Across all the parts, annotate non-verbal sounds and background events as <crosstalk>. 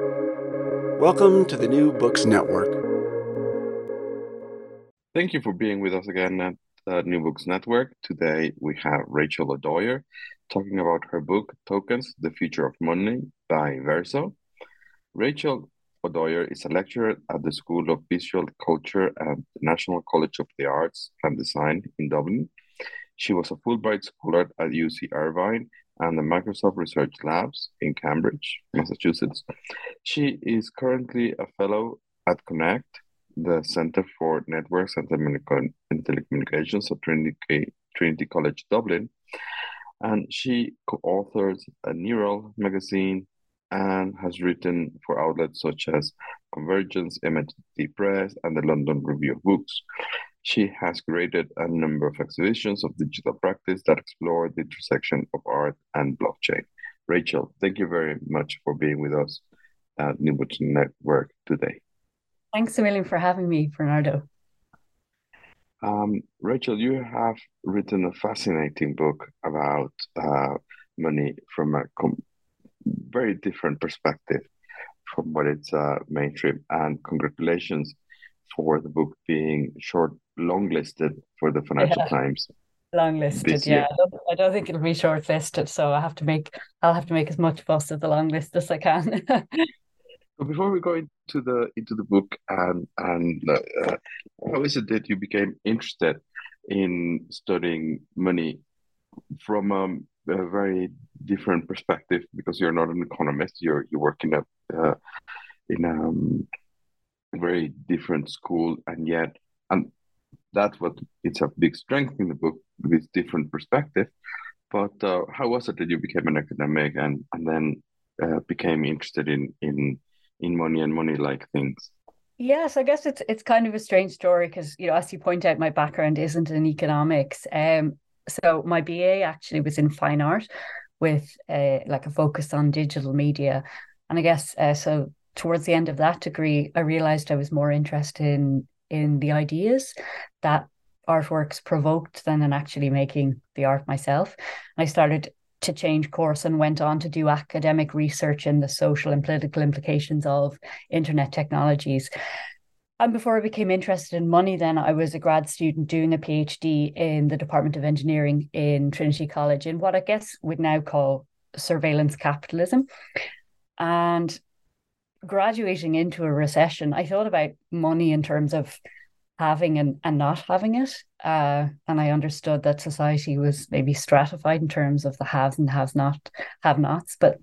Welcome to the New Books Network. Thank you for being with us again at uh, New Books Network. Today we have Rachel O'Dwyer talking about her book Tokens: The Future of Money by Verso. Rachel O'Dwyer is a lecturer at the School of Visual Culture at the National College of the Arts and Design in Dublin. She was a Fulbright Scholar at UC Irvine and the Microsoft Research Labs in Cambridge, Massachusetts. She is currently a fellow at Connect, the Center for Networks and Telecommunications at Trinity, Trinity College Dublin, and she co-authors a Neural magazine and has written for outlets such as Convergence, MIT Press, and the London Review of Books. She has created a number of exhibitions of digital practice that explore the intersection of art and blockchain. Rachel, thank you very much for being with us at Books Network today. Thanks a million for having me, Bernardo. Um, Rachel, you have written a fascinating book about uh, money from a very different perspective from what it's uh, mainstream. And congratulations for the book being short long listed for the Financial yeah. Times. Long listed, yeah. I don't, I don't, think it'll be short listed, so I have to make I'll have to make as much fuss of the long list as I can. <laughs> but before we go into the into the book and and uh, how is it that you became interested in studying money from um, a very different perspective because you're not an economist you're you work in a uh, in a um, very different school and yet and that's what it's a big strength in the book with different perspective but uh, how was it that you became an academic and and then uh, became interested in in in money and money like things Yes, I guess it's it's kind of a strange story because you know, as you point out, my background isn't in economics. Um, so my BA actually was in fine art with uh, like a focus on digital media, and I guess uh, so. Towards the end of that degree, I realized I was more interested in in the ideas that artworks provoked than in actually making the art myself. I started to change course and went on to do academic research in the social and political implications of internet technologies. And before I became interested in money, then I was a grad student doing a PhD in the Department of Engineering in Trinity College in what I guess we'd now call surveillance capitalism. And graduating into a recession, I thought about money in terms of having and, and not having it. Uh, and I understood that society was maybe stratified in terms of the haves and haves not have nots. But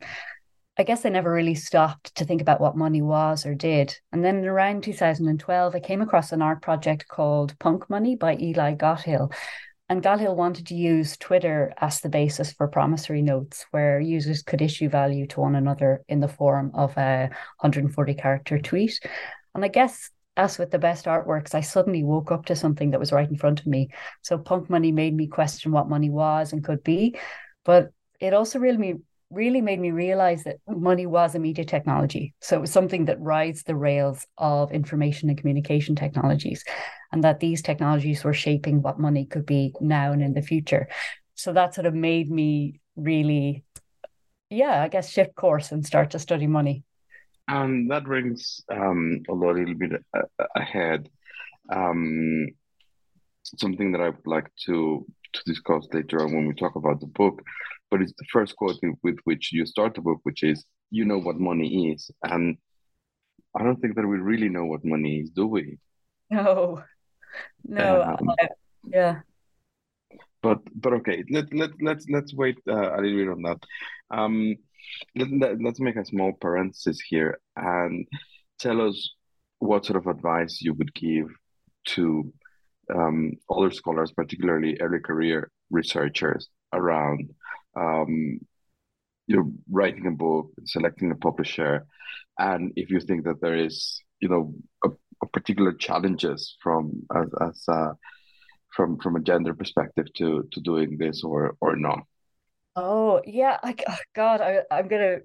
I guess I never really stopped to think about what money was or did. And then around 2012, I came across an art project called Punk Money by Eli Gothill. And Gothill wanted to use Twitter as the basis for promissory notes, where users could issue value to one another in the form of a 140 character tweet. And I guess with the best artworks, I suddenly woke up to something that was right in front of me. So punk money made me question what money was and could be. But it also really really made me realize that money was a media technology. So it was something that rides the rails of information and communication technologies and that these technologies were shaping what money could be now and in the future. So that sort of made me really, yeah, I guess shift course and start to study money. And that brings um, a little bit ahead. Um, something that I would like to to discuss later on when we talk about the book, but it's the first quote with which you start the book, which is, "You know what money is," and I don't think that we really know what money is, do we? <laughs> No, no, um, uh, yeah. But but okay, let let let's let's wait uh, a little bit on that. Um, let, let, let's make a small parenthesis here and tell us what sort of advice you would give to um, other scholars, particularly early career researchers, around um, you know writing a book, selecting a publisher, and if you think that there is you know a particular challenges from as, as uh, from from a gender perspective to to doing this or or not oh yeah like oh god I, i'm gonna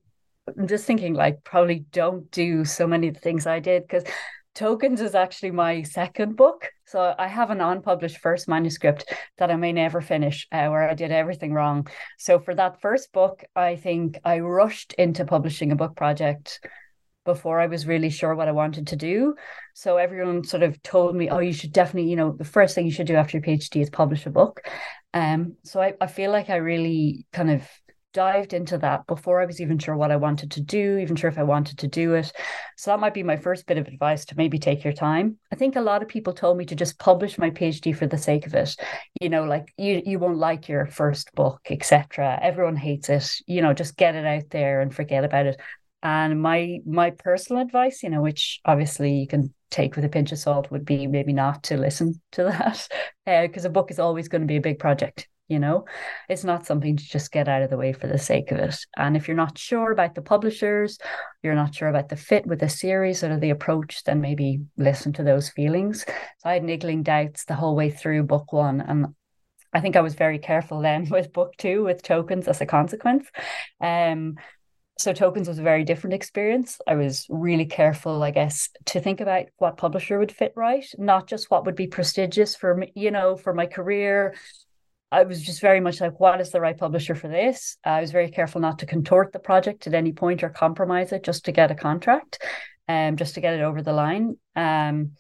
i'm just thinking like probably don't do so many things i did because tokens is actually my second book. So i have an unpublished first manuscript that i may never finish uh, where i did everything wrong. So for that first book i think i rushed into publishing a book project before I was really sure what I wanted to do. So everyone sort of told me, oh, you should definitely, you know, the first thing you should do after your PhD is publish a book. Um, so I, I feel like I really kind of dived into that before I was even sure what I wanted to do, even sure if I wanted to do it. So that might be my first bit of advice to maybe take your time. I think a lot of people told me to just publish my PhD for the sake of it. You know, like you you won't like your first book, etc. Everyone hates it. You know, just get it out there and forget about it. And my my personal advice, you know, which obviously you can take with a pinch of salt, would be maybe not to listen to that, because <laughs> uh, a book is always going to be a big project you know? It's not something to just get out of the way for the sake of it. And if you're not sure about the publishers you're not sure about the fit with the series or the approach then maybe listen to those feelings. So i had niggling doubts the whole way through book one and i think i was very careful then <laughs> with book two with tokens as a consequence. Um so tokens was a very different experience i was really careful i guess to think about what publisher would fit right not just what would be prestigious for me you know for my career I was just very much like, what is the right publisher for this? I was very careful not to contort the project at any point or compromise it just to get a contract, um, just to get it over the line. Um,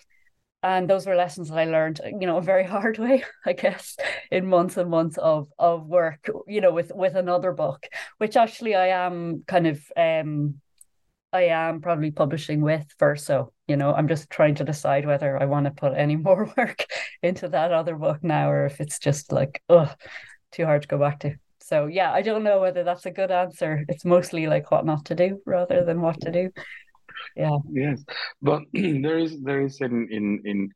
and those were lessons that I learned, you know, a very hard <laughs> way, I guess, in months and months of of work, you know, with with another book, which actually I am kind of um I am probably publishing with Verso. You know, I'm just trying to decide whether I want to put any <laughs> more work into that other book now or if it's just like, oh, too hard to go back to. So yeah, I don't know whether that's a good answer. It's mostly like what not to do rather than what to do. Yeah. Yes, but <clears throat> there is there is in in in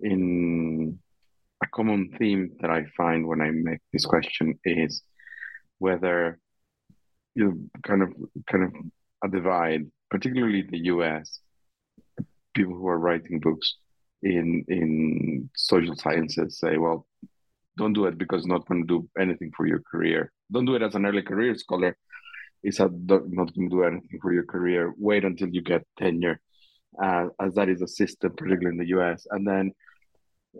in a common theme that I find when I make this question is whether you kind of kind of a divide, particularly the US, people who are writing books in in social sciences say, well, don't do it because it's not going to do anything for your career. Don't do it as an early career scholar. It's not going to do anything for your career. Wait until you get tenure, uh, as that is a system, particularly in the US. And then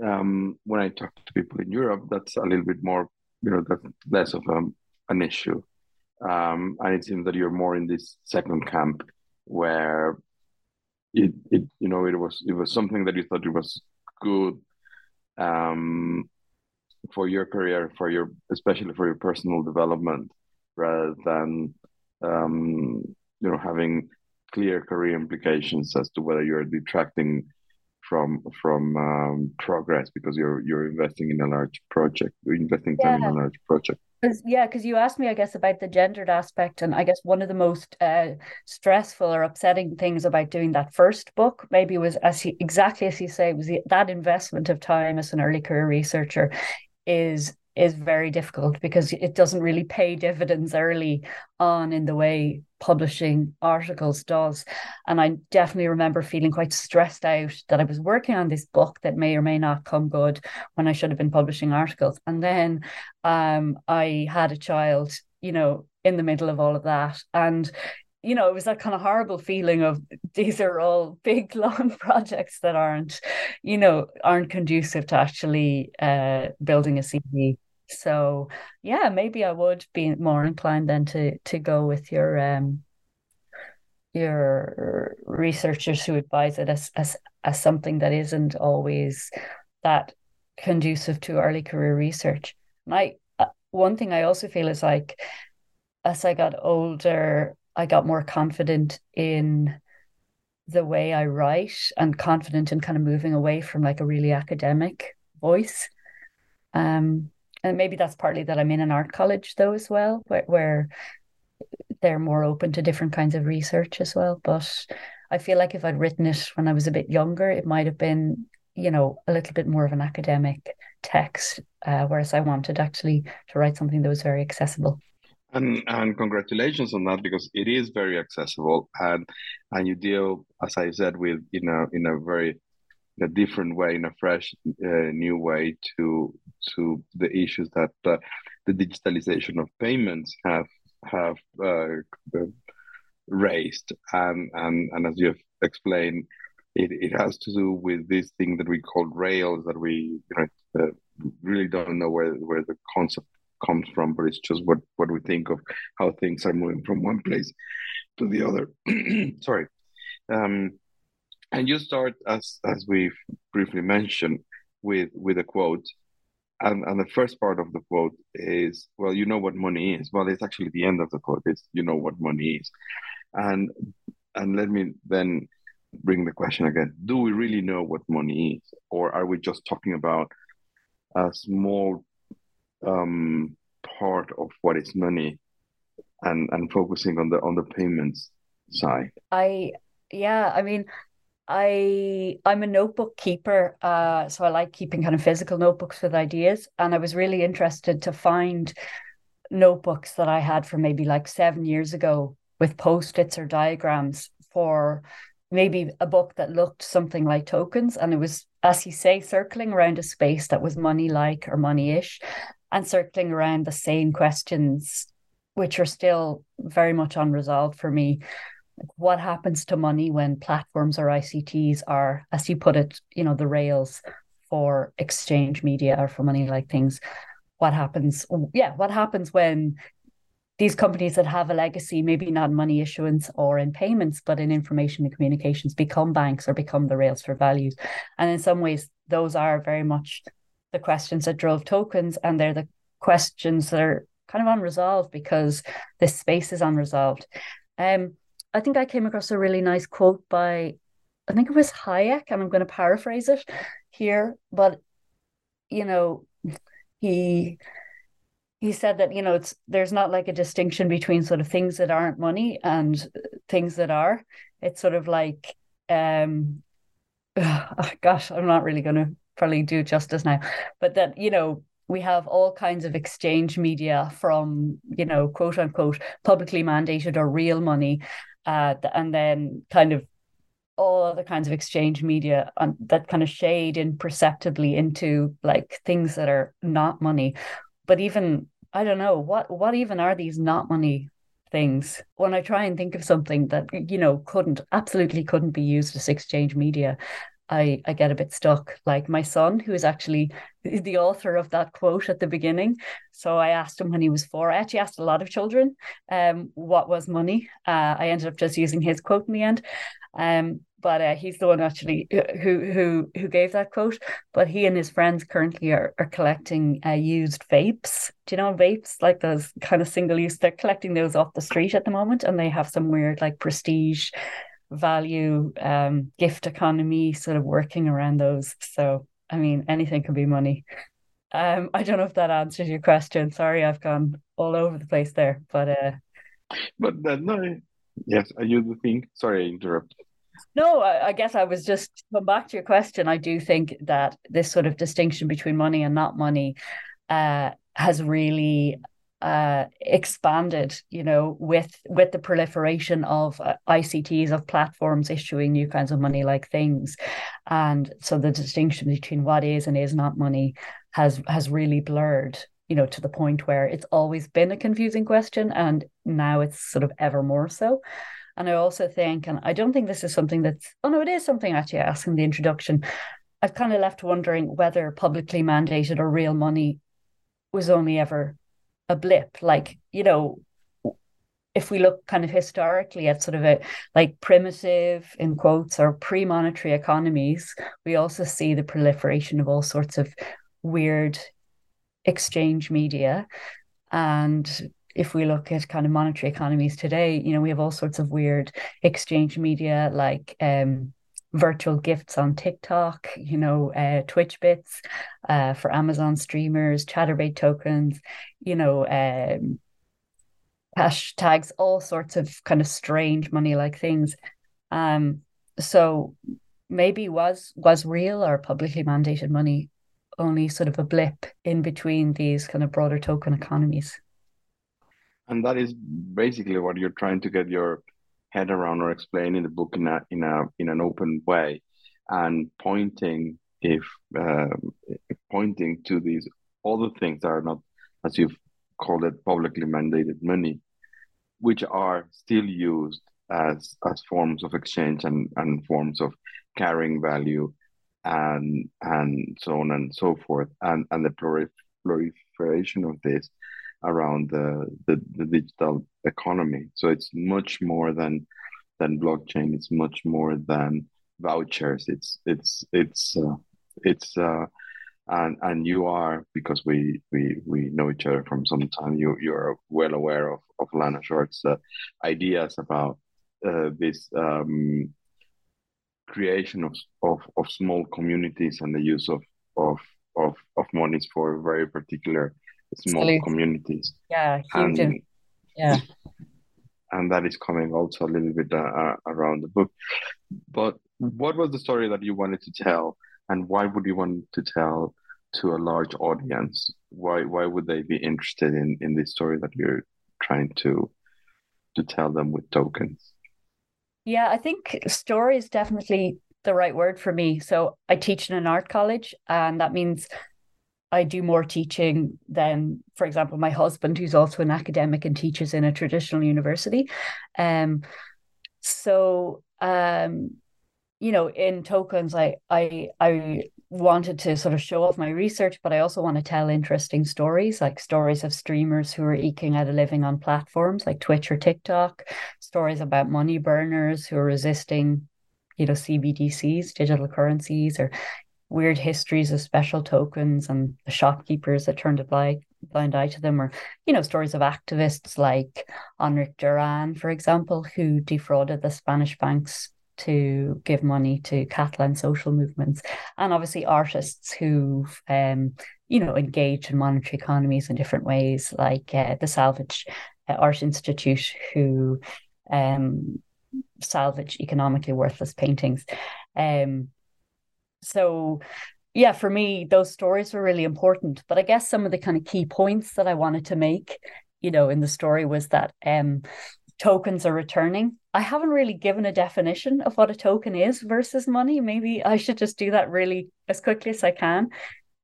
um, when I talk to people in Europe, that's a little bit more, you know, that's less of um, an issue. Um, and it seems that you're more in this second camp where it, it you know it was it was something that you thought it was good um, for your career for your especially for your personal development rather than um, you know having clear career implications as to whether you're detracting from from um, progress because you're you're investing in a large project you're investing time yeah. in a large project Cause, yeah, because you asked me, I guess, about the gendered aspect, and I guess one of the most uh, stressful or upsetting things about doing that first book, maybe was as he, exactly as you say, was the, that investment of time as an early career researcher is is very difficult because it doesn't really pay dividends early on in the way publishing articles does. And I definitely remember feeling quite stressed out that I was working on this book that may or may not come good when I should have been publishing articles. And then um, I had a child, you know, in the middle of all of that. And you know, it was that kind of horrible feeling of these are all <laughs> big, long <laughs> projects that aren't, you know, aren't conducive to actually uh, building a CV. So yeah, maybe I would be more inclined then to to go with your um your researchers who advise it as as as something that isn't always that conducive to early career research. And I uh, one thing I also feel is like as I got older, I got more confident in the way I write and confident in kind of moving away from like a really academic voice. Um, and maybe that's partly that I'm in an art college though as well, where, where they're more open to different kinds of research as well. But I feel like if I'd written it when I was a bit younger, it might have been, you know, a little bit more of an academic text, uh, whereas I wanted actually to write something that was very accessible. And and congratulations on that because it is very accessible and and you deal, as I said, with in a in a very a different way, in a fresh, uh, new way to to the issues that uh, the digitalization of payments have have uh, raised, and and and as you have explained, it, it has to do with this thing that we call rails that we you know uh, really don't know where where the concept comes from, but it's just what what we think of how things are moving from one place to the other. <clears throat> Sorry. um, and you start as as we've briefly mentioned with with a quote. And and the first part of the quote is well you know what money is. Well it's actually the end of the quote. It's you know what money is. And and let me then bring the question again. Do we really know what money is? Or are we just talking about a small um, part of what is money and and focusing on the on the payments side? I yeah i mean I I'm a notebook keeper, uh, so I like keeping kind of physical notebooks with ideas. And I was really interested to find notebooks that I had from maybe like seven years ago with post-its or diagrams for maybe a book that looked something like tokens. And it was, as you say, circling around a space that was money-like or money-ish, and circling around the same questions, which are still very much unresolved for me what happens to money when platforms or ICTs are, as you put it, you know, the rails for exchange media or for money like things? What happens? Yeah, what happens when these companies that have a legacy, maybe not money issuance or in payments, but in information and communications, become banks or become the rails for values? And in some ways, those are very much the questions that drove tokens, and they're the questions that are kind of unresolved because this space is unresolved. Um, I think I came across a really nice quote by, I think it was Hayek, and I'm going to paraphrase it here, but you know, he he said that you know it's there's not like a distinction between sort of things that aren't money and things that are. It's sort of like um <sighs> oh, gosh, I'm not really going to probably do justice now, but that you know we have all kinds of exchange media from you know quote unquote publicly mandated or real money uh, and then kind of all other kinds of exchange media and that kind of shade imperceptibly into like things that are not money but even i don't know what what even are these not money things when i try and think of something that you know couldn't absolutely couldn't be used as exchange media I, I get a bit stuck. Like my son, who is actually the author of that quote at the beginning. So I asked him when he was four. I actually asked a lot of children um, what was money. Uh, I ended up just using his quote in the end. Um, but uh, he's the one actually who who who gave that quote. But he and his friends currently are, are collecting uh, used vapes. Do you know vapes like those kind of single use? They're collecting those off the street at the moment, and they have some weird like prestige value um, gift economy sort of working around those. So, I mean, anything can be money. Um, I don't know if that answers your question. Sorry, I've gone all over the place there, but uh, but uh, no, yes, are you the thing? Sorry, I interrupted. No, I, I guess I was just come back to your question. I do think that this sort of distinction between money and not money uh, has really uh, expanded, you know, with with the proliferation of uh, ICTs of platforms issuing new kinds of money like things, and so the distinction between what is and is not money has has really blurred, you know, to the point where it's always been a confusing question, and now it's sort of ever more so. And I also think, and I don't think this is something that's, oh no, it is something actually I asked in the introduction. I've kind of left wondering whether publicly mandated or real money was only ever a blip like you know if we look kind of historically at sort of a like primitive in quotes or pre-monetary economies we also see the proliferation of all sorts of weird exchange media. And if we look at kind of monetary economies today you know we have all sorts of weird exchange media like um virtual gifts on TikTok, you know, uh, Twitch bits uh, for Amazon streamers, Chaturbate tokens, you know, um, hashtags, all sorts of kind of strange money like things. Um, so maybe was was real or publicly mandated money only sort of a blip in between these kind of broader token economies. And that is basically what you're trying to get your head around or explain in the book in a in a in an open way, and pointing if um, pointing to these other things that are not, as you've called it, publicly mandated money, which are still used as as forms of exchange and and forms of carrying value and and so on and so forth. And and the proliferation of this around the, the, the digital economy. So it's much more than than blockchain. It's much more than vouchers. It's it's it's uh, it's uh, and and you are because we we we know each other from some time. You you are well aware of of Lana Swartz's uh, ideas about uh, this um, creation of, of of small communities and the use of of of of monies for very particular small Absolutely. communities. Yeah, huge. And, yeah. <laughs> And that is coming also a little bit uh, uh, around the book. But what was the story that you wanted to tell, and why would you want to tell to a large audience? Why why would they be interested in in this story that you're trying to to tell them with tokens? Yeah, I think story is definitely the right word for me. So I teach in an art college, and that means I do more teaching than, for example, my husband, who's also an academic and teaches in a traditional university. Um, so um, you know, in tokens, I I I wanted to sort of show off my research, but I also want to tell interesting stories, like stories of streamers who are eking out a living on platforms like Twitch or TikTok, stories about money burners who are resisting, you know, CBDCs, digital currencies, or weird histories of special tokens and the shopkeepers that turned a blind, blind eye to them, or, you know, stories of activists like Enric Duran, for example, who defrauded the Spanish banks to give money to Catalan social movements, and obviously artists who've, um, you know, engaged in monetary economies in different ways, like uh, the Salvage uh, Art Institute, who um, salvage economically worthless paintings. Um, so yeah, for me, those stories were really important. But I guess some of the kind of key points that I wanted to make, you know, in the story was that um, tokens are returning. I haven't really given a definition of what a token is versus money. Maybe I should just do that really as quickly as I can.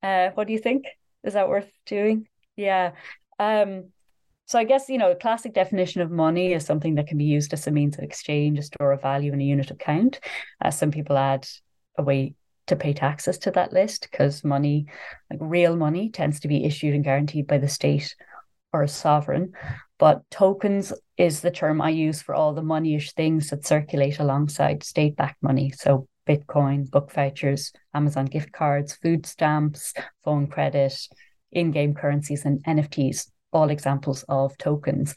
Uh, what do you think? Is that worth doing? Yeah. Um, so I guess, you know, a classic definition of money is something that can be used as a means of exchange, a store of value, and a unit of count. Uh, some people add a way to pay taxes to that list because money, like real money, tends to be issued and guaranteed by the state or a sovereign. But tokens is the term I use for all the moneyish things that circulate alongside state backed money. So Bitcoin, book vouchers, Amazon gift cards, food stamps, phone credit, in game currencies, and NFTs, all examples of tokens.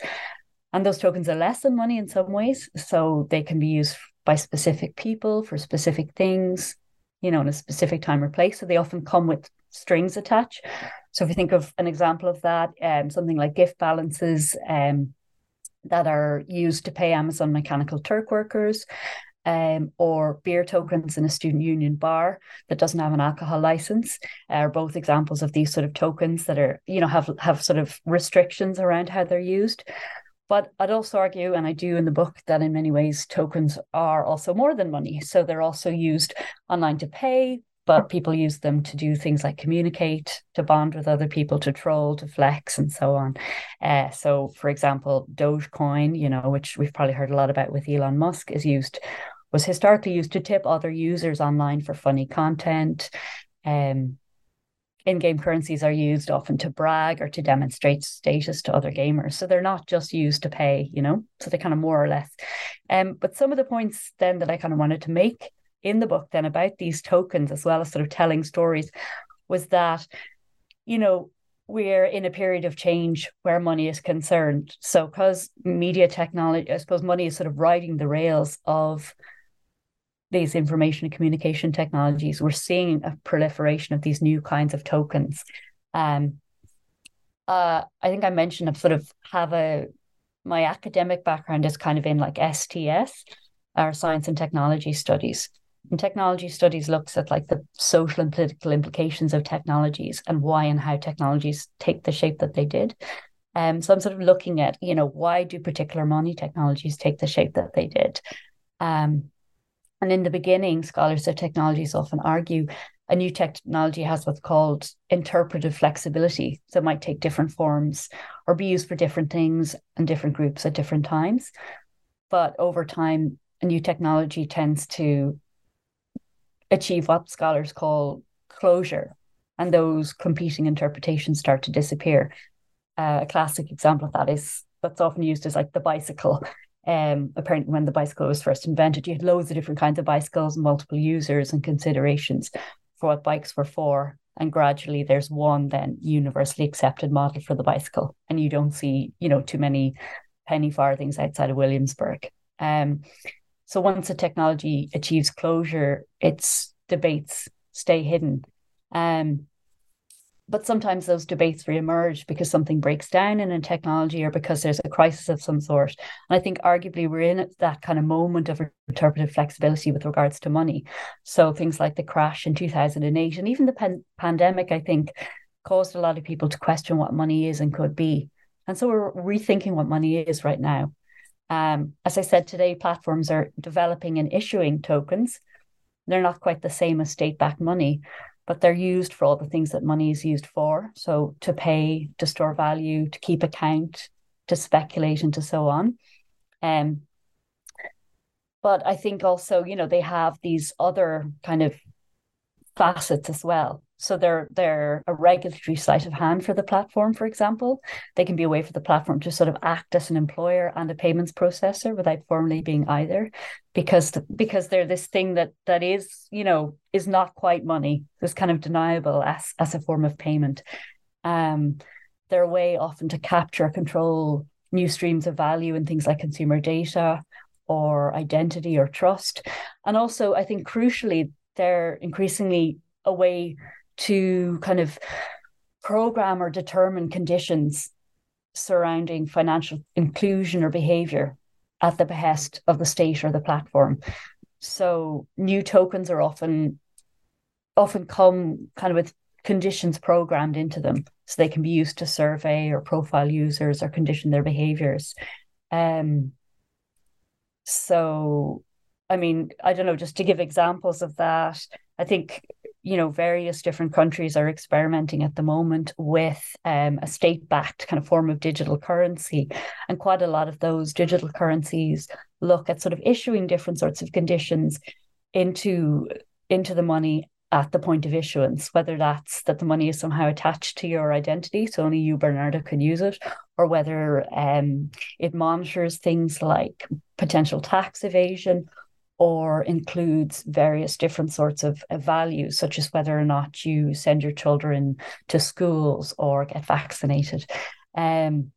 And those tokens are less than money in some ways. So they can be used by specific people for specific things you know, in a specific time or place. So they often come with strings attached. So if you think of an example of that, um, something like gift balances um, that are used to pay Amazon Mechanical Turk workers, um, or beer tokens in a student union bar that doesn't have an alcohol license are both examples of these sort of tokens that are, you know, have have sort of restrictions around how they're used. But I'd also argue, and I do in the book, that in many ways tokens are also more than money. So they're also used online to pay, but people use them to do things like communicate, to bond with other people, to troll, to flex, and so on. Uh, so, for example, Dogecoin, you know, which we've probably heard a lot about with Elon Musk, is used was historically used to tip other users online for funny content. Um, in-game currencies are used often to brag or to demonstrate status to other gamers. So they're not just used to pay you know? So they kind of more or less. Um but some of the points then that i kind of wanted to make in the book then about these tokens as well as sort of telling stories was that you know we're in a period of change where money is concerned. So because media technology i suppose money is sort of riding the rails of these information and communication technologies, we're seeing a proliferation of these new kinds of tokens. Um, uh, I think I mentioned I sort of have a my academic background is kind of in like STS, our science and technology studies. And technology studies looks at like the social and political implications of technologies and why and how technologies take the shape that they did. Um, so I'm sort of looking at, you know, why do particular money technologies take the shape that they did? Um, and in the beginning, scholars of technologies often argue a new technology has what's called interpretive flexibility. So it might take different forms or be used for different things and different groups at different times. But over time, a new technology tends to achieve what scholars call closure, and those competing interpretations start to disappear. Uh, a classic example of that is that's often used as like the bicycle Um, apparently, when the bicycle was first invented, you had loads of different kinds of bicycles, multiple users and considerations for what bikes were for. And gradually, there's one then universally accepted model for the bicycle, and you don't see, you know, too many penny farthings outside of Williamsburg. Um, so once a technology achieves closure, its debates stay hidden. Um, but sometimes those debates reemerge because something breaks down in a technology or because there's a crisis of some sort. And I think arguably we're in that kind of moment of interpretive flexibility with regards to money. So things like the crash in 2008 and even the pan- pandemic, I think, caused a lot of people to question what money is and could be. And so we're rethinking what money is right now. Um, as I said today, platforms are developing and issuing tokens. They're not quite the same as state backed money, but they're used for all the things that money is used for. So to pay, to store value, to keep account, to speculate, and to so on. Um, but I think also, you know, they have these other kind of facets as well. So they're they're a regulatory sleight of hand for the platform, for example. They can be a way for the platform to sort of act as an employer and a payments processor without formally being either, because because they're this thing that that is you know is not quite money. It's kind of deniable as as a form of payment. Um, they're a way often to capture, control new streams of value in things like consumer data or identity or trust, and also I think crucially they're increasingly a way to kind of program or determine conditions surrounding financial inclusion or behavior at the behest of the state or the platform. So new tokens are often often come kind of with conditions programmed into them so they can be used to survey or profile users or condition their behaviors. Um so I mean, I don't know, just to give examples of that, I think you know various different countries are experimenting at the moment with um, a state-backed kind of form of digital currency. And quite a lot of those digital currencies look at sort of issuing different sorts of conditions into into the money at the point of issuance whether that's that the money is somehow attached to your identity so only you bernardo can use it or whether um, it monitors things like potential tax evasion or includes various different sorts of, values, such as whether or not you send your children to schools or get vaccinated. Um,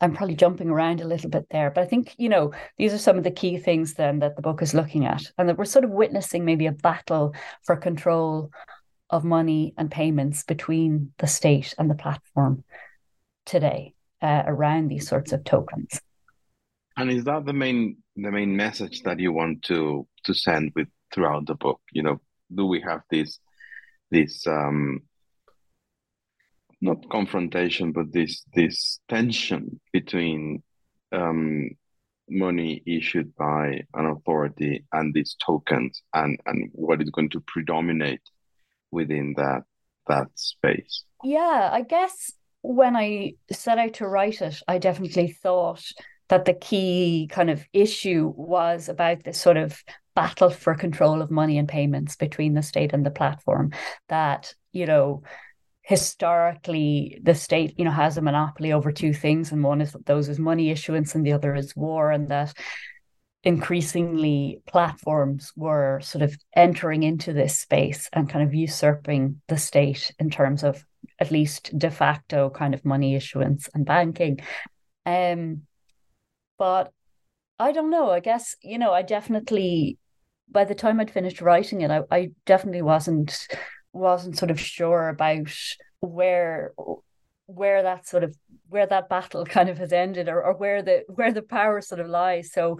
I'm probably jumping around a little bit there, but I think, you know, these are some of the key things then that the book is looking at, and that we're sort of witnessing maybe a battle for control of money and payments between the state and the platform today uh, around these sorts of tokens. And is that the main the main message that you want to to send with throughout the book? You know, do we have this this um not confrontation, but this this tension between um money issued by an authority and these tokens and and what is going to predominate within that that space yeah i guess when i set out to write it i definitely thought that the key kind of issue was about this sort of battle for control of money and payments between the state and the platform that you know historically the state you know has a monopoly over two things and one is those is money issuance and the other is war and that increasingly platforms were sort of entering into this space and kind of usurping the state in terms of at least de facto kind of money issuance and banking. Um but I don't know. I guess, you know, I definitely by the time I'd finished writing it, I, I definitely wasn't wasn't sort of sure about where where that sort of where that battle <laughs> kind of has ended or, or where the where the power sort of lies. So,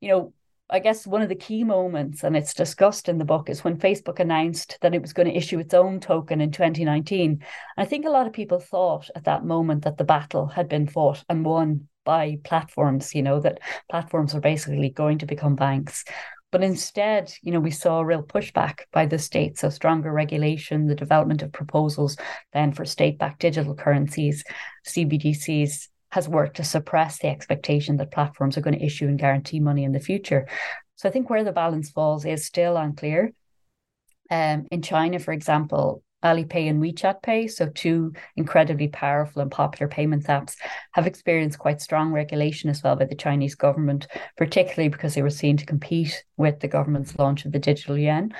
you know, I guess one of the key moments, and it's discussed in the book, is when Facebook announced that it was going to issue its own token in 2019. And I think a lot of people thought at that moment that the battle had been fought and won by platforms, you know, that platforms are basically going to become banks. But instead, you know, we saw a real pushback by the state. So stronger regulation, the development of proposals then for state-backed digital currencies, CBDCs has worked to suppress the expectation that platforms are going to issue and guarantee money in the future. So I think where the balance falls is still unclear. Um, in China, for example, Alipay and WeChat Pay, so two incredibly powerful and popular payments apps, have experienced quite strong regulation as well by the Chinese government, particularly because they were seen to compete with the government's launch of the digital yuan.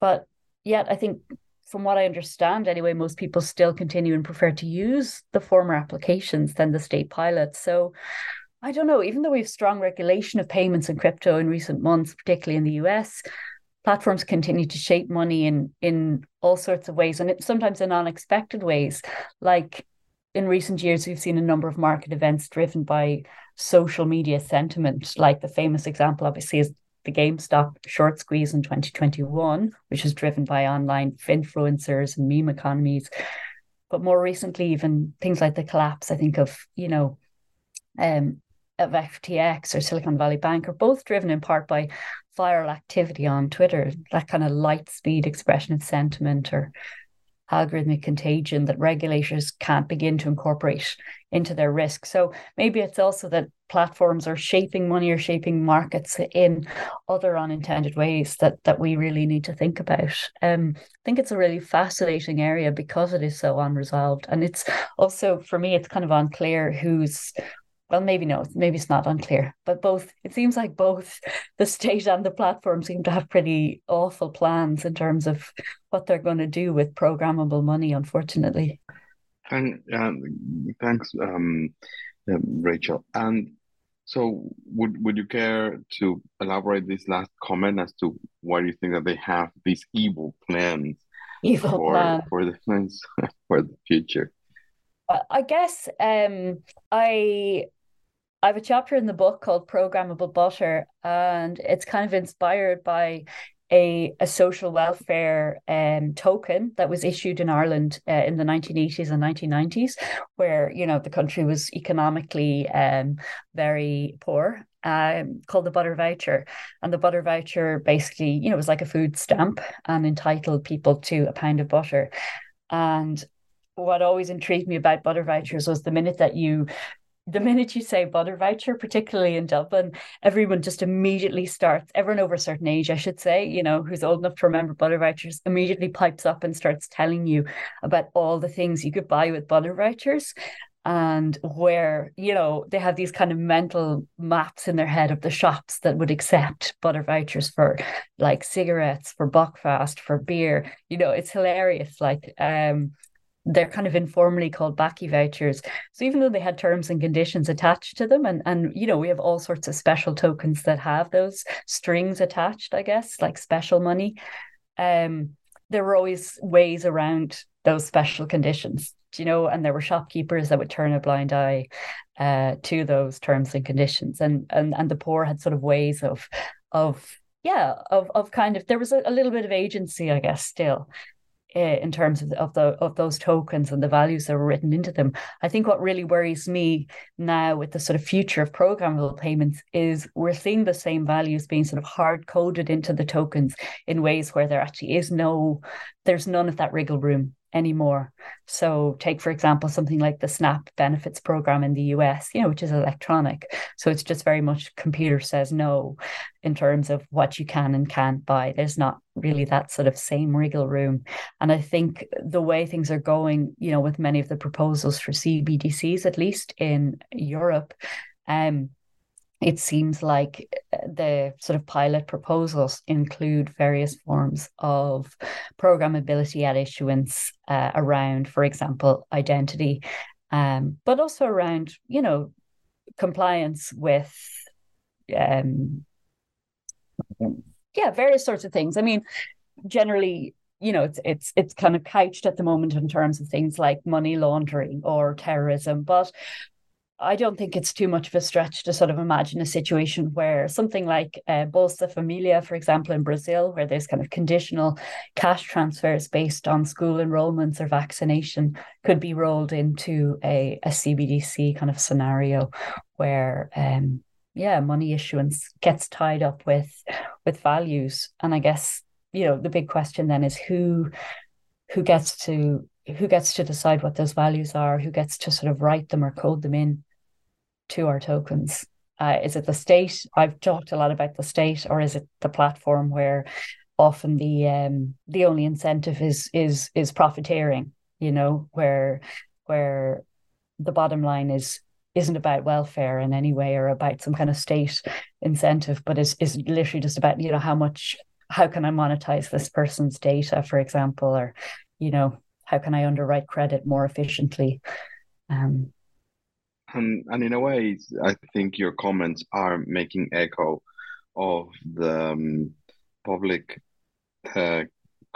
But yet, I think from what I understand, anyway, most people still continue and prefer to use the former applications than the state pilots. So I don't know, even though we have strong regulation of payments and crypto in recent months, particularly in the US, platforms continue to shape money in in all sorts of ways and it, sometimes in unexpected ways. Like in recent years, we've seen a number of market events driven by social media sentiment, like the famous example, obviously, is the GameStop short squeeze in 2021, which is driven by online influencers and meme economies. But more recently, even things like the collapse, I think of, you know, um, of FTX or Silicon Valley Bank are both driven in part by viral activity on Twitter, that kind of light speed expression of sentiment or algorithmic contagion that regulators can't begin to incorporate into their risk. So maybe it's also that platforms are shaping money or shaping markets in other unintended ways that that we really need to think about. Um, I think it's a really fascinating area because it is so unresolved, and it's also for me it's kind of unclear who's well, maybe no, maybe it's not unclear, but both, it seems like both <laughs> the state and the platform seem to have pretty awful plans in terms of what they're going to do with programmable money, unfortunately. And um, thanks, um, um, Rachel. And so, would would you care to elaborate this last comment as to why you think that they have these evil plans evil for plan. for the <laughs> for the future? I guess um, I I have a chapter in the book called Programmable Butter, and it's kind of inspired by a, a social welfare um, token that was issued in Ireland uh, in the 1980s and 1990s, where you know the country was economically um, very poor. Um, called the butter voucher, and the butter voucher basically, you know, was like a food stamp and entitled people to a pound of butter. And what always intrigued me about butter vouchers was the minute that you the minute you say butter voucher, particularly in Dublin, everyone just immediately starts, everyone over a certain age, I should say, you know, who's old enough to remember butter vouchers, immediately pipes up and starts telling you about all the things you could buy with butter vouchers. And where, you know, they have these kind of mental maps in their head of the shops that would accept butter vouchers for like cigarettes, for Buckfast, for beer. You know, it's hilarious. Like, um, they're kind of informally called Backy vouchers. So even though they had terms and conditions attached to them, and and you know we have all sorts of special tokens that have those strings attached, I guess, like special money. Um, there were always ways around those special conditions, you know, and there were shopkeepers that would turn a blind eye uh, to those terms and conditions, and and and the poor had sort of ways of of yeah of of kind of there was a, a little bit of agency, I guess, still Eh, in terms of, of the of those tokens and the values that were written into them. I think what really worries me now with the sort of future of programmable payments is we're seeing the same values being sort of hard coded into the tokens in ways where there actually is no there's none of that wriggle room anymore. So take for example something like the SNAP benefits program in the US, you know, which is electronic. So it's just very much computer says no in terms of what you can and can't buy. There's not really that sort of same wriggle room. And I think the way things are going, you know, with many of the proposals for CBDCs, at least in Europe, um, it seems like uh, the sort of pilot proposals include various forms of programmability at issuance uh, around, for example, identity, um, but also around, you know, compliance with, um, yeah, various sorts of things. I mean, generally, you know, it's it's it's kind of couched at the moment in terms of things like money laundering or terrorism, but I don't think it's too much of a stretch to sort of imagine a situation where something like uh, Bolsa Familia, for example, in Brazil, where there's kind of conditional cash transfers based on school enrollments or vaccination, could be rolled into a, a CBDC kind of scenario where, um, yeah, money issuance gets tied up with with values. And I guess you know the big question then is who who gets to who gets to decide what those values are, who gets to sort of write them or code them in to our tokens? Uh, is it the state? I've talked a lot about the state, or is it the platform where often the um the only incentive is is is profiteering you know where where the bottom line is isn't about welfare in any way or about some kind of state incentive, but is is literally just about you know how much how can I monetize this person's data, for example, or you know how can I underwrite credit more efficiently. Um, and and in a way, I think your comments are making echo of the um, public uh,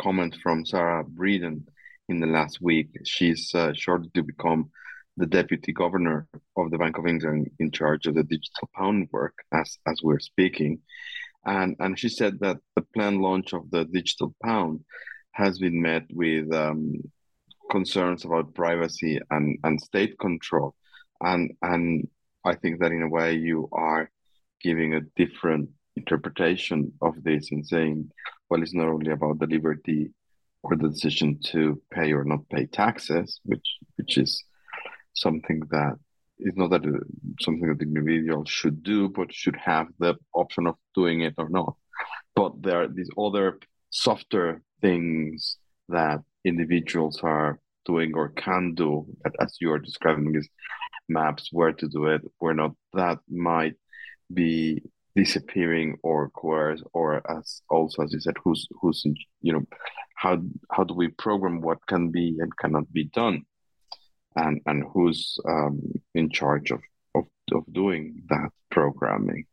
comment from Sarah Breeden in the last week. She's uh, shortly to become the deputy governor of the Bank of England in charge of the digital pound work as as we're speaking. And and she said that the planned launch of the digital pound has been met with um, concerns about privacy and, and state control. And and I think that in a way you are giving a different interpretation of this and saying, well, it's not only about the liberty or the decision to pay or not pay taxes, which which is something that is not that uh, something that the individual should do, but should have the option of doing it or not. But there are these other softer things that individuals are doing or can do, that, as you are describing these maps, where to do it, where not, that might be disappearing or coerced, or as also as you said, who's who's you know, how how do we program what can be and cannot be done? and and who's um, in charge of, of of doing that programming.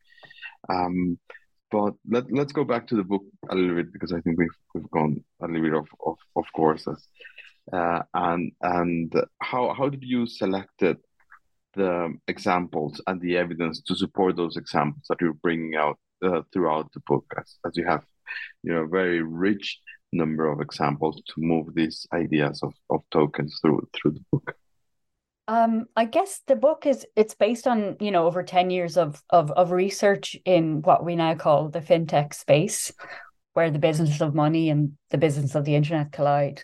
Um, but let let's go back to the book a little bit because I think we've we've gone a little bit of of, of courses. Uh, and and how how did you selected the examples and the evidence to support those examples that you're bringing out uh, throughout the book as, as you have you know very rich number of examples to move these ideas of, of tokens through through the book um, I guess the book is it's based on you know over ten years of of of research in what we now call the fintech space, where the business of money and the business of the internet collide.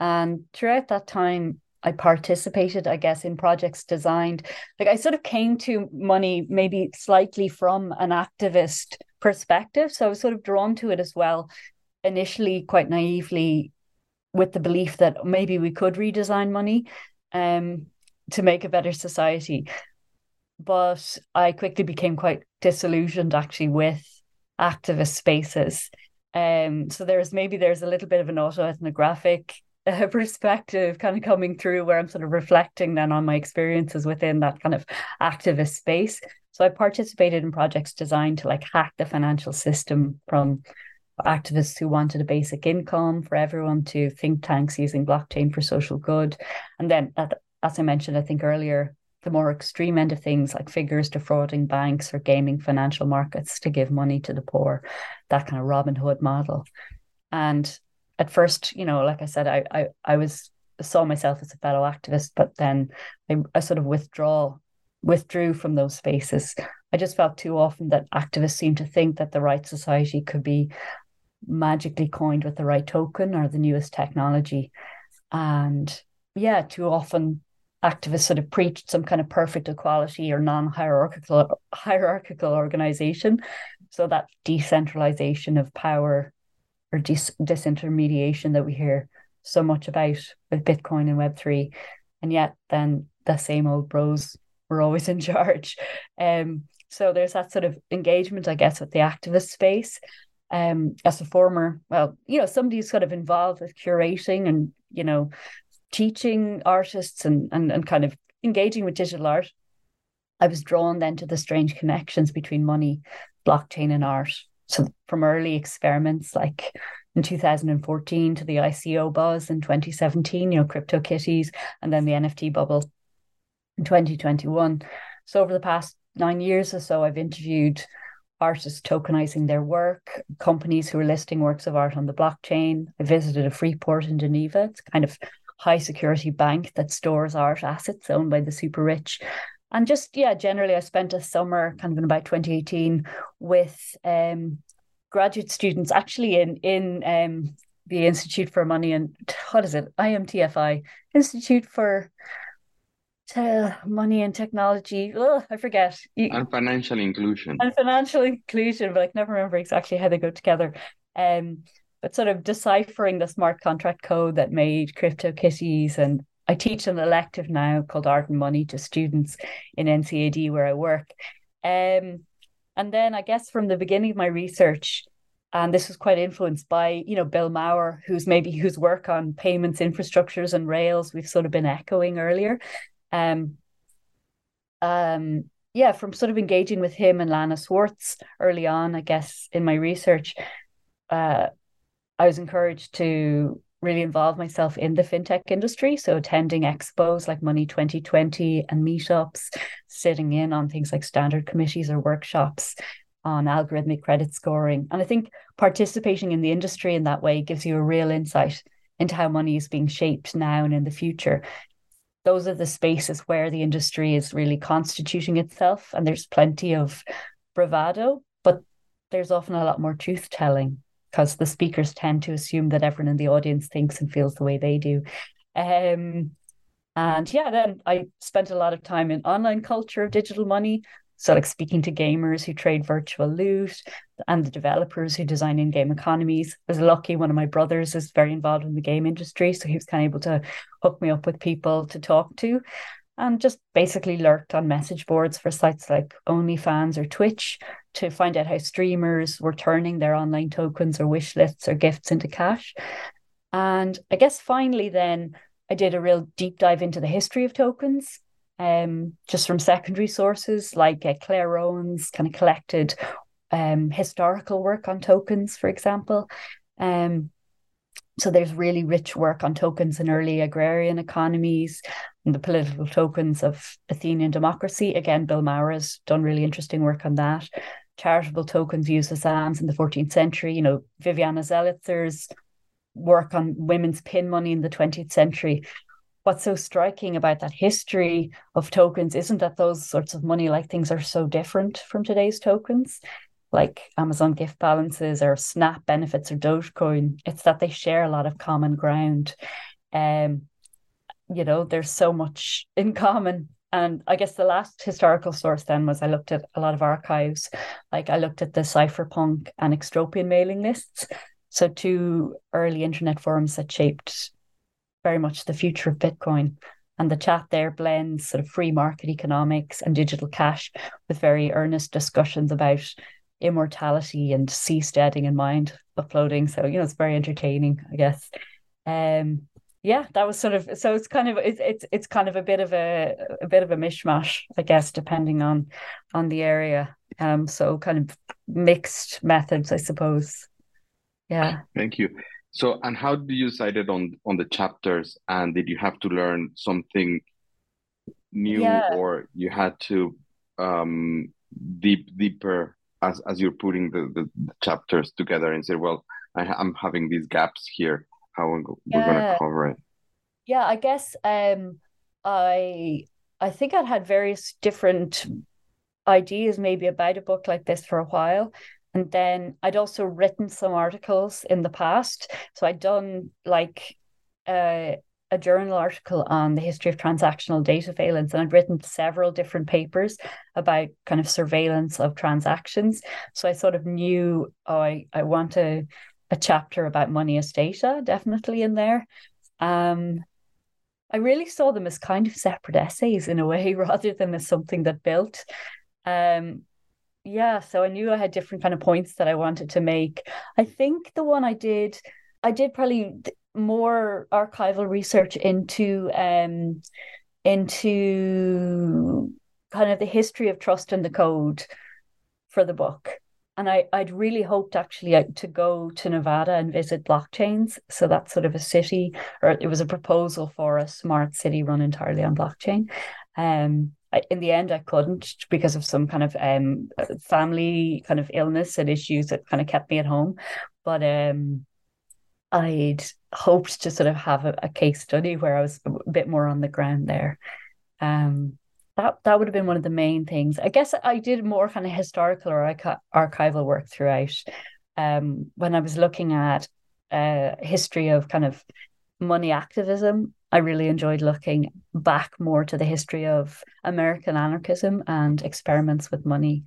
And throughout that time, I participated, I guess, in projects designed. Like I sort of came to money maybe slightly from an activist perspective, so I was sort of drawn to it as well. Initially, quite naively, with the belief that maybe we could redesign money. Um, to make a better society. But I quickly became quite disillusioned actually with activist spaces. Um, so there's maybe there's a little bit of an auto-ethnographic uh, <laughs> perspective kind of coming through where I'm sort of reflecting then on my experiences within that kind of activist space. So I participated in projects designed to like hack the financial system from activists who wanted a basic income for everyone to think tanks using blockchain for social good. And then as I mentioned, I think earlier, the more extreme end of things like figures defrauding banks or gaming financial markets to give money to the poor, that kind of Robin Hood model. And at first, you know, like I said, I I, I was saw myself as a fellow activist, but then I, I sort of withdraw withdrew from those spaces. I just felt too often that activists seem to think that the right society could be magically coined with the right token or the newest technology. And yeah, too often activists sort of preached some kind of perfect equality or non-hierarchical hierarchical organization so that decentralization of power or dis- disintermediation that we hear so much about with bitcoin and web3 and yet then the same old bros were always <laughs> in charge. Um so there's that sort of engagement i guess with the activist space. Um as a former well you know somebody who's kind of involved with curating and you know teaching artists and, and, and kind of engaging with digital art, I was drawn then to the strange connections between money, blockchain, and art. So from early experiments like in 2014 to the ICO buzz in 2017, you know, crypto kitties, and then the NFT bubble in 2021. So over the past nine years or so, I've interviewed artists tokenizing their work, companies who are listing works of art on the blockchain. I visited a free port in Geneva. It's kind of high security bank that stores art assets owned by the super rich. And just, yeah, generally, I spent a summer kind of in about 2018 with um, graduate students actually in, in um, the Institute for Money and what is it? IMTFI, Institute for money and technology. Oh, I forget. And financial inclusion. And financial inclusion, but I can never remember exactly how they go together. Um, but sort of deciphering the smart contract code that made CryptoKitties. And I teach an elective now called Art and Money to students in NCAD where I work. Um, and then I guess from the beginning of my research, and this was quite influenced by you know Bill Maurer, who's maybe whose work on payments infrastructures and rails we've sort of been echoing earlier. Um, um, yeah, from sort of engaging with him and Lana Swartz early on, I guess in my research, uh, I was encouraged to really involve myself in the fintech industry. So attending expos like Money 2020 and meetups, sitting in on things like standard committees or workshops on algorithmic credit scoring. And I think participating in the industry in that way gives you a real insight into how money is being shaped now and in the future. Those are the spaces where the industry is really constituting itself, and there's plenty of bravado, but there's often a lot more truth telling because the speakers tend to assume that everyone in the audience thinks and feels the way they do. Um, and yeah, then I spent a lot of time in online culture of digital money, so, like speaking to gamers who trade virtual loot and the developers who design in game economies. I was lucky one of my brothers is very involved in the game industry. So, he was kind of able to hook me up with people to talk to and just basically lurked on message boards for sites like OnlyFans or Twitch to find out how streamers were turning their online tokens or wish lists or gifts into cash. And I guess finally, then I did a real deep dive into the history of tokens um, just from secondary sources like uh, Clare Rowan's kind of collected um, historical work on tokens, for example. Um, so there's really rich work on tokens in early agrarian economies the political tokens of Athenian democracy. Again, Bill Maurer has done really interesting work on that. Charitable tokens used as alms in the 14th century. You know, Viviana Zelizer's work on women's pin money in the 20th century what's so striking about that history of tokens isn't that those sorts of money like things are so different from today's tokens like amazon gift balances or snap benefits or dogecoin it's that they share a lot of common ground um you know there's so much in common and i guess the last historical source then was i looked at a lot of archives like i looked at the cypherpunk and extropian mailing lists so two early internet forums that shaped very much the future of Bitcoin. And the chat there blends sort of free market economics and digital cash with very earnest discussions about immortality and seasteading and mind uploading. So, you know, it's very entertaining, I guess. Um yeah, that was sort of so it's kind of it's it's it's kind of a bit of a a bit of a mishmash, I guess, depending on on the area. Um so kind of mixed methods, I suppose. Yeah. Thank you. So, and how did you decided on on the chapters? And did you have to learn something new, yeah. or you had to um, deep deeper as as you're putting the, the, the chapters together and say, well, I, am having these gaps here. How we're, yeah. going to cover it? Yeah, I guess um, I I think I'd had various different ideas maybe about a book like this for a while and then I'd also written some articles in the past. So I'd done like uh, a journal article on the history of transactional data surveillance, and I'd written several different papers about kind of surveillance of transactions. So I sort of knew oh, I, I want a, a chapter about money as data, definitely in there. Um, I really saw them as kind of separate essays in a way, <laughs> rather than as something that built. Um, yeah so i knew i had different kind of points that i wanted to make i think the one i did i did probably more archival research into um into kind of the history of trust in the code for the book and I, I'd really hoped actually to go to Nevada and visit blockchains. So that's sort of a city, or it was a proposal for a smart city run entirely on blockchain. Um, in the end, I couldn't because of some kind of um family kind of illness and issues that kind of kept me at home. But um, I'd hoped to sort of have a, a case study where I was a bit more on the ground there. Um, that that would have been one of the main things. I guess I did more kind of historical or archi- archival work throughout. Um, when I was looking at uh, history of kind of money activism, I really enjoyed looking back more to the history of American anarchism and experiments with money.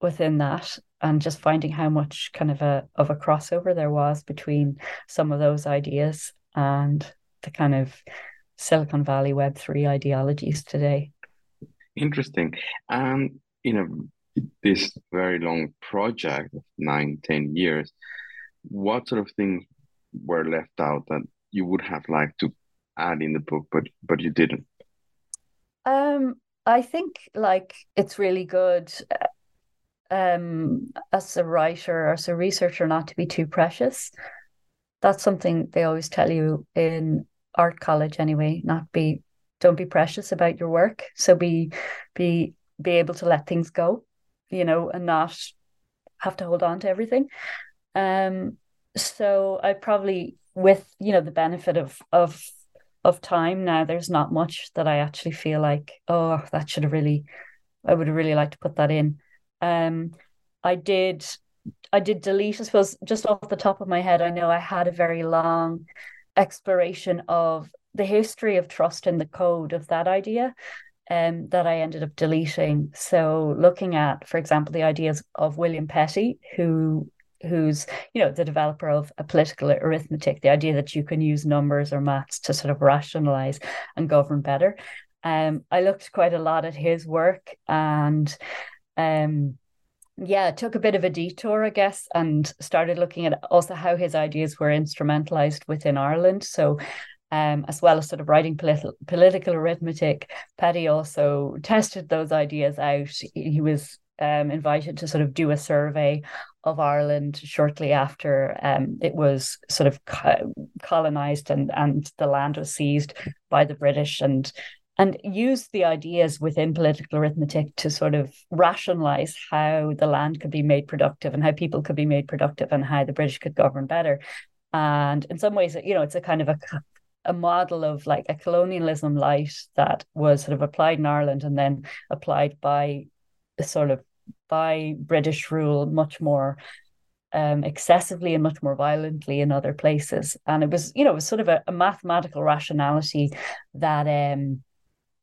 within that and just finding how much kind of a of a crossover there was between some of those ideas and the kind of Silicon Valley Web three ideologies today. Interesting. And you know, this very long project of nine, ten years, what sort of things were left out that you would have liked to add in the book, but but you didn't? Um, I think like it's really good um as a writer or as a researcher not to be too precious. That's something they always tell you in art college anyway, not be don't be precious about your work. So be be be able to let things go, you know, and not have to hold on to everything. Um so I probably with, you know, the benefit of of of time now, there's not much that I actually feel like, oh, that should have really I would have really liked to put that in. Um I did I did delete, I suppose, just off the top of my head, I know I had a very long exploration of the history of trust in the code of that idea um, that I ended up deleting. So looking at, for example, the ideas of William Petty, who who's you know the developer of a political arithmetic, the idea that you can use numbers or maths to sort of rationalize and govern better. Um, I looked quite a lot at his work and um, yeah, took a bit of a detour, I guess, and started looking at also how his ideas were instrumentalized within Ireland. So, um, as well as sort of writing political arithmetic, Petty also tested those ideas out. He was um, invited to sort of do a survey of Ireland shortly after um, it was sort of colonized and and the land was seized by the British and and use the ideas within political arithmetic to sort of rationalize how the land could be made productive and how people could be made productive and how the British could govern better. And in some ways, you know, it's a kind of a a model of like a colonialism light that was sort of applied in Ireland and then applied by sort of by British rule much more um, excessively and much more violently in other places. And it was, you know, it was sort of a, a mathematical rationality that um,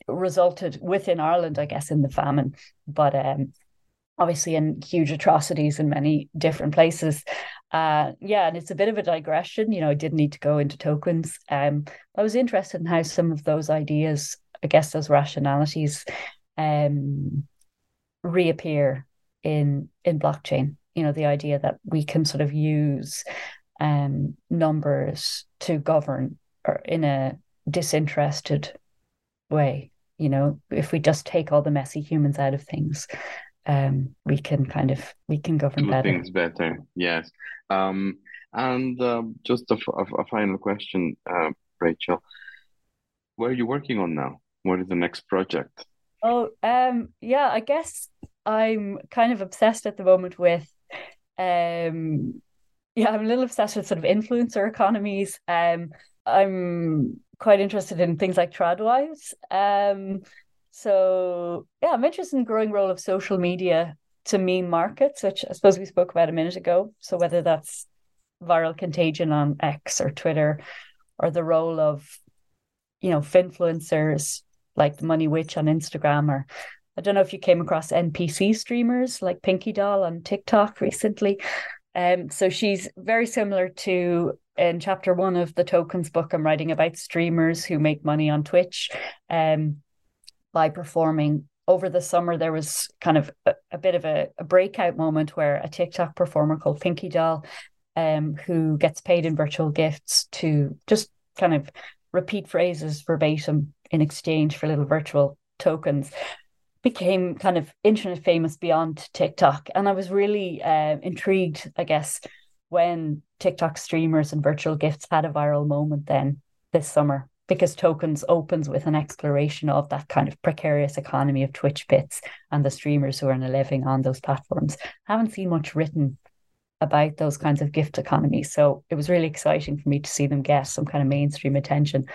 resulted within Ireland, I guess, in the famine, but um, obviously in huge atrocities in many different places. Uh, yeah, and it's a bit of a digression. You know, I did need to go into tokens. Um, I was interested in how some of those ideas, I guess, those rationalities, um, reappear in in blockchain. You know, the idea that we can sort of use um, numbers to govern or in a disinterested way you know if we just take all the messy humans out of things um we can kind of we can govern do better things better yes. Um and uh, just a, a, a, final question uh, rachel. What are you working on now? What is the next project? Oh um yeah i guess i'm kind of obsessed at the moment with um yeah i'm a little obsessed with sort of influencer economies. Um i'm quite interested in things like tradwives. Um, so yeah, I'm interested in the growing role of social media to meme markets, which I suppose we spoke about a minute ago. So whether that's viral contagion on X or Twitter, or the role of you know influencers like the Money Witch on Instagram, or I don't know if you came across NPC streamers like Pinky Doll on TikTok recently. Um, so she's very similar to in chapter one of the tokens book, I'm writing about streamers who make money on Twitch um, by performing. Over the summer, there was kind of a, a bit of a, a, breakout moment where a TikTok performer called Pinky Doll, um, who gets paid in virtual gifts to just kind of repeat phrases verbatim in exchange for little virtual tokens, became kind of internet famous beyond TikTok. And I was really uh, intrigued, I guess, when TikTok streamers and virtual gifts had a viral moment then this summer because tokens opens with an exploration of that kind of precarious economy of Twitch bits and the streamers who are living on those platforms. I haven't seen much written about those kinds of gift economies. So it was really exciting for me to see them get some kind of mainstream attention.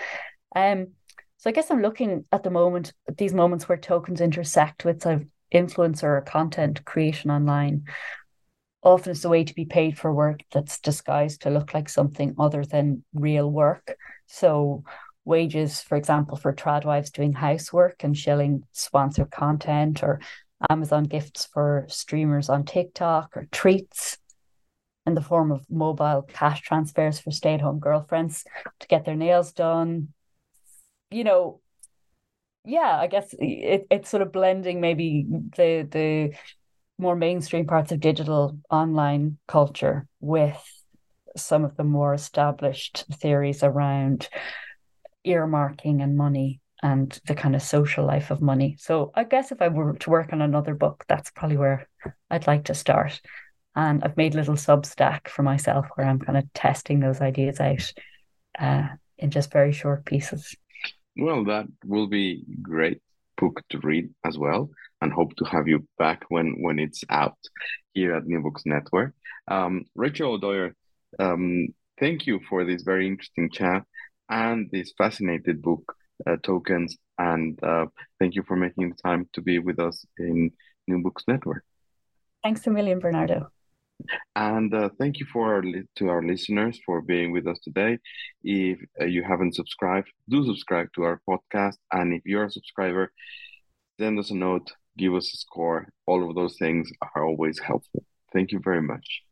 Um, so I guess I'm looking at the moment at these moments where tokens intersect with sort of influencer or content creation online often it's a way to be paid for work that's disguised to look like something other than real work. So wages, for example, for tradwives doing housework and shilling sponsored content or Amazon gifts for streamers on TikTok or treats in the form of mobile cash transfers for stay at home girlfriends to get their nails done. You know, yeah, I guess it, it's sort of blending maybe the the more mainstream parts of digital online culture with some of the more established theories around earmarking and money and the kind of social life of money. So I guess if I were to work on another book, that's probably where I'd like to start. And I've made a little Substack for myself where I'm kind of testing those ideas out uh, in just very short pieces. Well, that will be great book to read as well, and hope to have you back when when it's out here at New Books Network. Um, Rachel O'Dwyer, um, thank you for this very interesting chat and this fascinating book, uh, Tokens, and uh, thank you for making the time to be with us in New Books Network. Thanks a million, Bernardo. And uh, thank you for our, to our listeners for being with us today. If uh, you haven't subscribed, do subscribe to our podcast. And if you're a subscriber, send us a note, give us a score. All of those things are always helpful. Thank you very much.